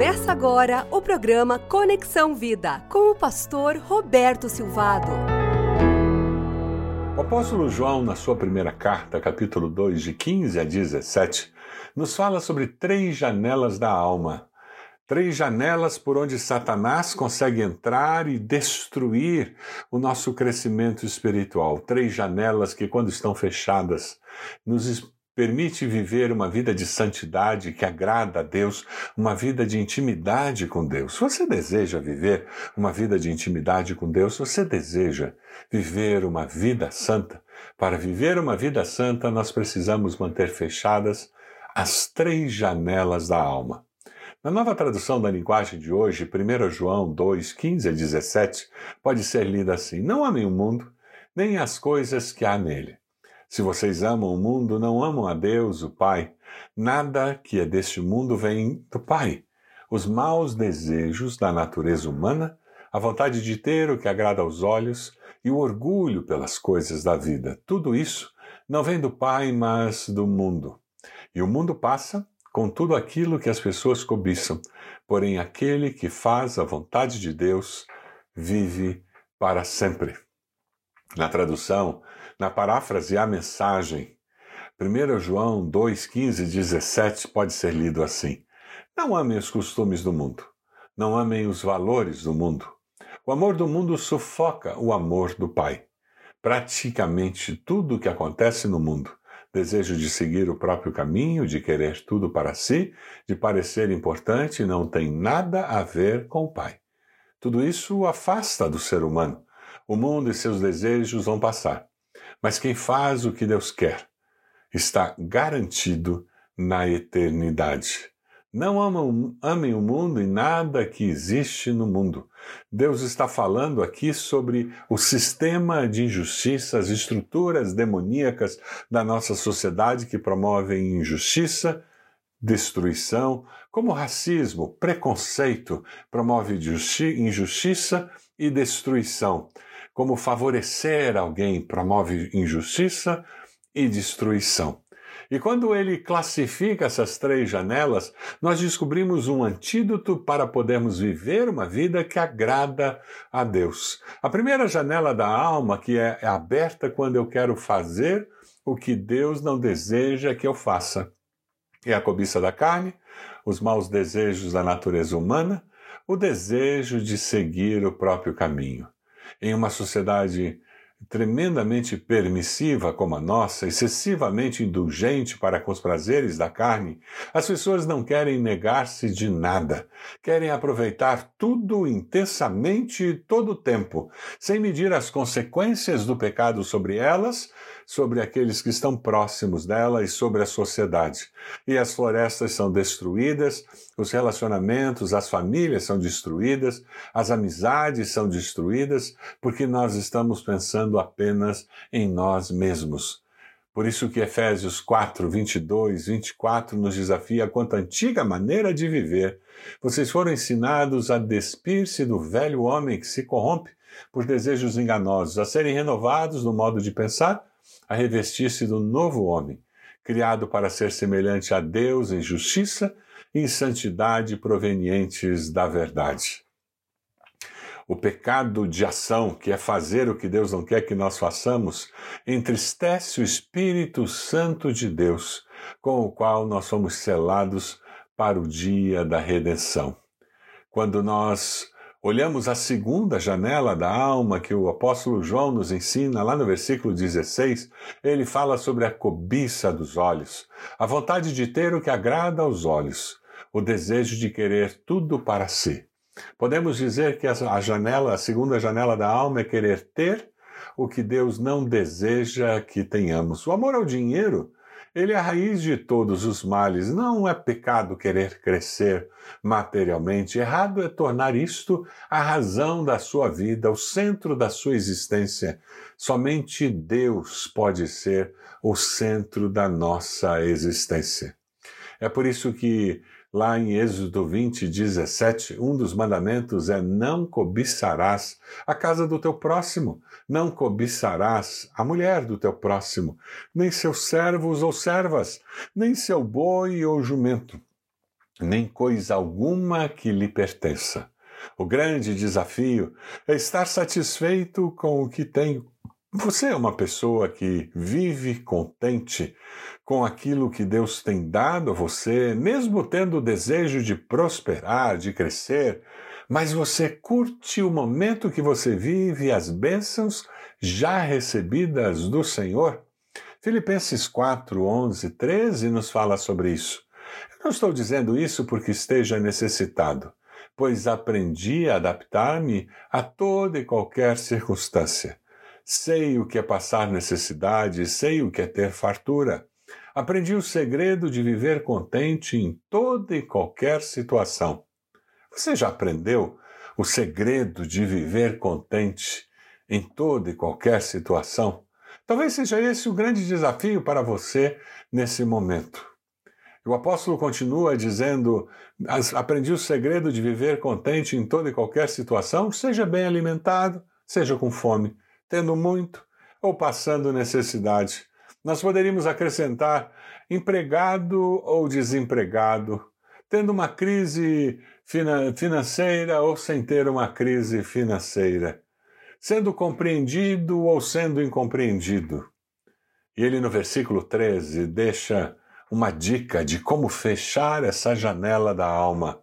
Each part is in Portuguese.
Começa agora o programa Conexão Vida com o pastor Roberto Silvado. O apóstolo João, na sua primeira carta, capítulo 2, de 15 a 17, nos fala sobre três janelas da alma. Três janelas por onde Satanás consegue entrar e destruir o nosso crescimento espiritual. Três janelas que, quando estão fechadas, nos permite viver uma vida de santidade que agrada a Deus, uma vida de intimidade com Deus. Você deseja viver uma vida de intimidade com Deus, você deseja viver uma vida santa, para viver uma vida santa, nós precisamos manter fechadas as três janelas da alma. Na nova tradução da linguagem de hoje, 1 João 2, 15 a 17, pode ser lida assim: Não amem o mundo, nem as coisas que há nele. Se vocês amam o mundo, não amam a Deus, o Pai. Nada que é deste mundo vem do Pai. Os maus desejos da natureza humana, a vontade de ter o que agrada aos olhos e o orgulho pelas coisas da vida, tudo isso não vem do Pai, mas do mundo. E o mundo passa com tudo aquilo que as pessoas cobiçam, porém aquele que faz a vontade de Deus vive para sempre. Na tradução, na paráfrase A Mensagem, 1 João 2, 15 e 17 pode ser lido assim: Não amem os costumes do mundo, não amem os valores do mundo. O amor do mundo sufoca o amor do Pai. Praticamente tudo o que acontece no mundo, desejo de seguir o próprio caminho, de querer tudo para si, de parecer importante, não tem nada a ver com o Pai. Tudo isso o afasta do ser humano. O mundo e seus desejos vão passar mas quem faz o que Deus quer está garantido na eternidade. Não amam, amem o mundo e nada que existe no mundo. Deus está falando aqui sobre o sistema de injustiça, as estruturas demoníacas da nossa sociedade que promovem injustiça, destruição, como racismo, preconceito, promove injustiça e destruição como favorecer alguém promove injustiça e destruição. E quando ele classifica essas três janelas, nós descobrimos um antídoto para podermos viver uma vida que agrada a Deus. A primeira janela da alma, que é aberta quando eu quero fazer o que Deus não deseja que eu faça, é a cobiça da carne, os maus desejos da natureza humana, o desejo de seguir o próprio caminho em uma sociedade tremendamente permissiva como a nossa, excessivamente indulgente para com os prazeres da carne, as pessoas não querem negar-se de nada, querem aproveitar tudo intensamente todo o tempo, sem medir as consequências do pecado sobre elas, sobre aqueles que estão próximos dela e sobre a sociedade. E as florestas são destruídas, os relacionamentos, as famílias são destruídas, as amizades são destruídas, porque nós estamos pensando apenas em nós mesmos. Por isso que Efésios 4, 22, 24 nos desafia quanto à antiga maneira de viver. Vocês foram ensinados a despir-se do velho homem que se corrompe por desejos enganosos, a serem renovados no modo de pensar a revestir-se do novo homem, criado para ser semelhante a Deus em justiça e em santidade provenientes da verdade. O pecado de ação, que é fazer o que Deus não quer que nós façamos, entristece o Espírito Santo de Deus, com o qual nós somos selados para o dia da redenção. Quando nós olhamos a segunda janela da alma que o apóstolo João nos ensina, lá no versículo 16, ele fala sobre a cobiça dos olhos, a vontade de ter o que agrada aos olhos, o desejo de querer tudo para si. Podemos dizer que a janela, a segunda janela da alma é querer ter o que Deus não deseja que tenhamos. O amor ao dinheiro ele é a raiz de todos os males. Não é pecado querer crescer materialmente. Errado é tornar isto a razão da sua vida, o centro da sua existência. Somente Deus pode ser o centro da nossa existência. É por isso que Lá em Êxodo 20, 17, um dos mandamentos é: Não cobiçarás a casa do teu próximo, não cobiçarás a mulher do teu próximo, nem seus servos ou servas, nem seu boi ou jumento, nem coisa alguma que lhe pertença. O grande desafio é estar satisfeito com o que tem. Você é uma pessoa que vive contente com aquilo que Deus tem dado a você, mesmo tendo o desejo de prosperar, de crescer, mas você curte o momento que você vive e as bênçãos já recebidas do Senhor? Filipenses 4, 11, 13 nos fala sobre isso. Eu não estou dizendo isso porque esteja necessitado, pois aprendi a adaptar-me a toda e qualquer circunstância. Sei o que é passar necessidade, sei o que é ter fartura. Aprendi o segredo de viver contente em toda e qualquer situação. Você já aprendeu o segredo de viver contente em toda e qualquer situação? Talvez seja esse o grande desafio para você nesse momento. O apóstolo continua dizendo: Aprendi o segredo de viver contente em toda e qualquer situação, seja bem alimentado, seja com fome, tendo muito ou passando necessidade. Nós poderíamos acrescentar empregado ou desempregado, tendo uma crise financeira ou sem ter uma crise financeira sendo compreendido ou sendo incompreendido. E ele, no versículo 13, deixa uma dica de como fechar essa janela da alma.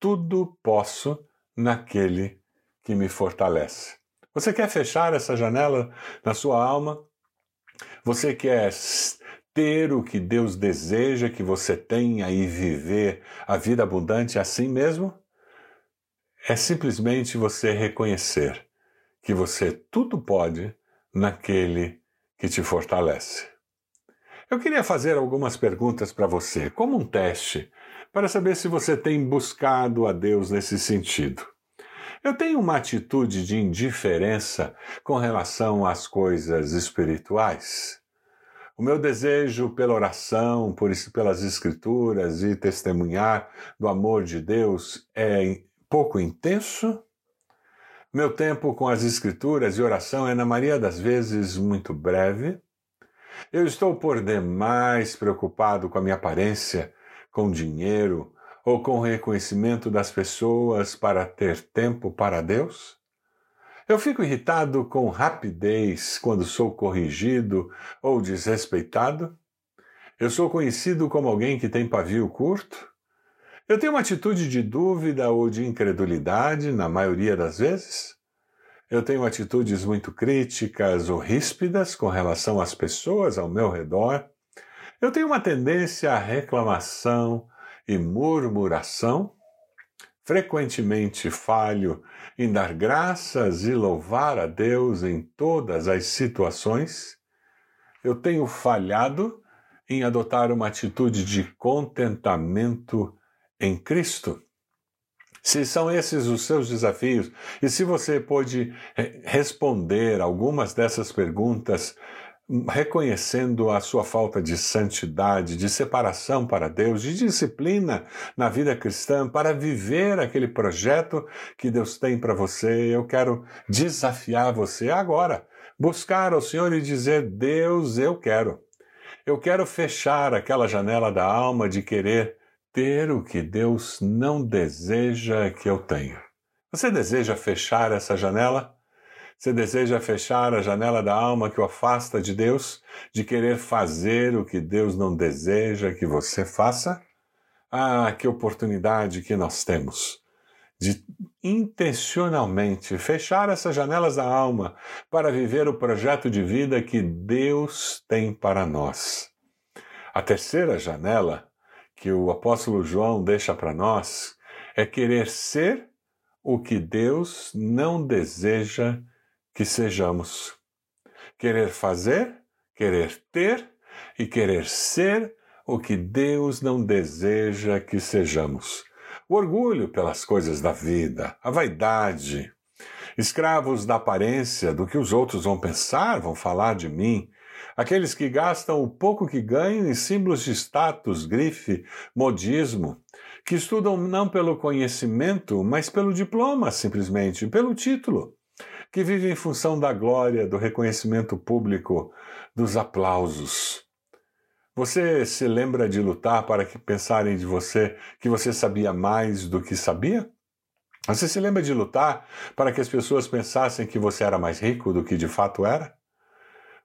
Tudo posso naquele que me fortalece. Você quer fechar essa janela na sua alma? Você quer ter o que Deus deseja que você tenha e viver a vida abundante assim mesmo? É simplesmente você reconhecer que você tudo pode naquele que te fortalece. Eu queria fazer algumas perguntas para você, como um teste, para saber se você tem buscado a Deus nesse sentido. Eu tenho uma atitude de indiferença com relação às coisas espirituais. O meu desejo pela oração, por pelas Escrituras e testemunhar do amor de Deus é pouco intenso meu tempo com as Escrituras e oração é, na maioria das vezes, muito breve. Eu estou por demais preocupado com a minha aparência, com dinheiro ou com o reconhecimento das pessoas para ter tempo para Deus? Eu fico irritado com rapidez quando sou corrigido ou desrespeitado? Eu sou conhecido como alguém que tem pavio curto? Eu tenho uma atitude de dúvida ou de incredulidade na maioria das vezes. Eu tenho atitudes muito críticas ou ríspidas com relação às pessoas ao meu redor. Eu tenho uma tendência à reclamação e murmuração. Frequentemente falho em dar graças e louvar a Deus em todas as situações. Eu tenho falhado em adotar uma atitude de contentamento em Cristo? Se são esses os seus desafios e se você pode eh, responder algumas dessas perguntas reconhecendo a sua falta de santidade, de separação para Deus, de disciplina na vida cristã para viver aquele projeto que Deus tem para você, eu quero desafiar você agora, buscar ao Senhor e dizer: Deus, eu quero. Eu quero fechar aquela janela da alma de querer ter o que Deus não deseja que eu tenha. Você deseja fechar essa janela? Você deseja fechar a janela da alma que o afasta de Deus, de querer fazer o que Deus não deseja que você faça? Ah, que oportunidade que nós temos de intencionalmente fechar essas janelas da alma para viver o projeto de vida que Deus tem para nós. A terceira janela que o apóstolo João deixa para nós é querer ser o que Deus não deseja que sejamos. Querer fazer, querer ter e querer ser o que Deus não deseja que sejamos. O orgulho pelas coisas da vida, a vaidade, escravos da aparência, do que os outros vão pensar, vão falar de mim, aqueles que gastam o pouco que ganham em símbolos de status, grife, modismo, que estudam não pelo conhecimento, mas pelo diploma, simplesmente, pelo título, que vivem em função da glória, do reconhecimento público, dos aplausos. Você se lembra de lutar para que pensarem de você que você sabia mais do que sabia? Você se lembra de lutar para que as pessoas pensassem que você era mais rico do que de fato era?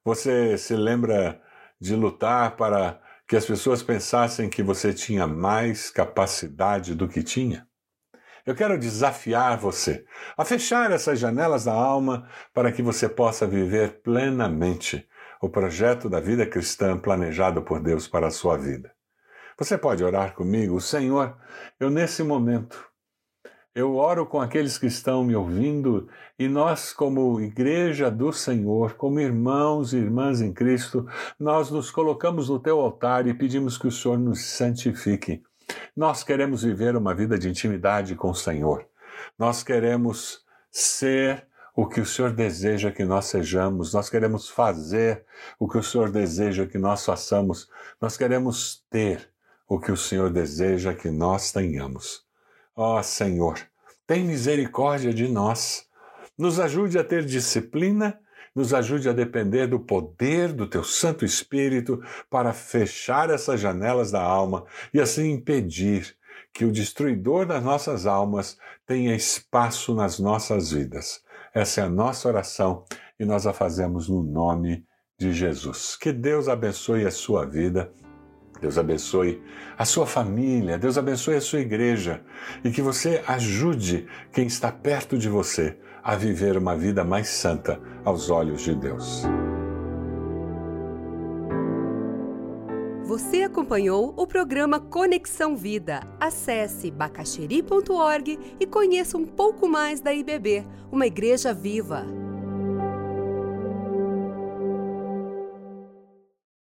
Você se lembra de lutar para que as pessoas pensassem que você tinha mais capacidade do que tinha? Eu quero desafiar você a fechar essas janelas da alma para que você possa viver plenamente o projeto da vida cristã planejado por Deus para a sua vida. Você pode orar comigo, Senhor, eu nesse momento eu oro com aqueles que estão me ouvindo e nós, como Igreja do Senhor, como irmãos e irmãs em Cristo, nós nos colocamos no teu altar e pedimos que o Senhor nos santifique. Nós queremos viver uma vida de intimidade com o Senhor. Nós queremos ser o que o Senhor deseja que nós sejamos, nós queremos fazer o que o Senhor deseja que nós façamos, nós queremos ter o que o Senhor deseja que nós tenhamos. Ó oh, Senhor, tem misericórdia de nós. Nos ajude a ter disciplina, nos ajude a depender do poder do Teu Santo Espírito para fechar essas janelas da alma e assim impedir que o destruidor das nossas almas tenha espaço nas nossas vidas. Essa é a nossa oração e nós a fazemos no nome de Jesus. Que Deus abençoe a sua vida Deus abençoe a sua família, Deus abençoe a sua igreja e que você ajude quem está perto de você a viver uma vida mais santa aos olhos de Deus. Você acompanhou o programa Conexão Vida. Acesse bacacheri.org e conheça um pouco mais da IBB, uma igreja viva.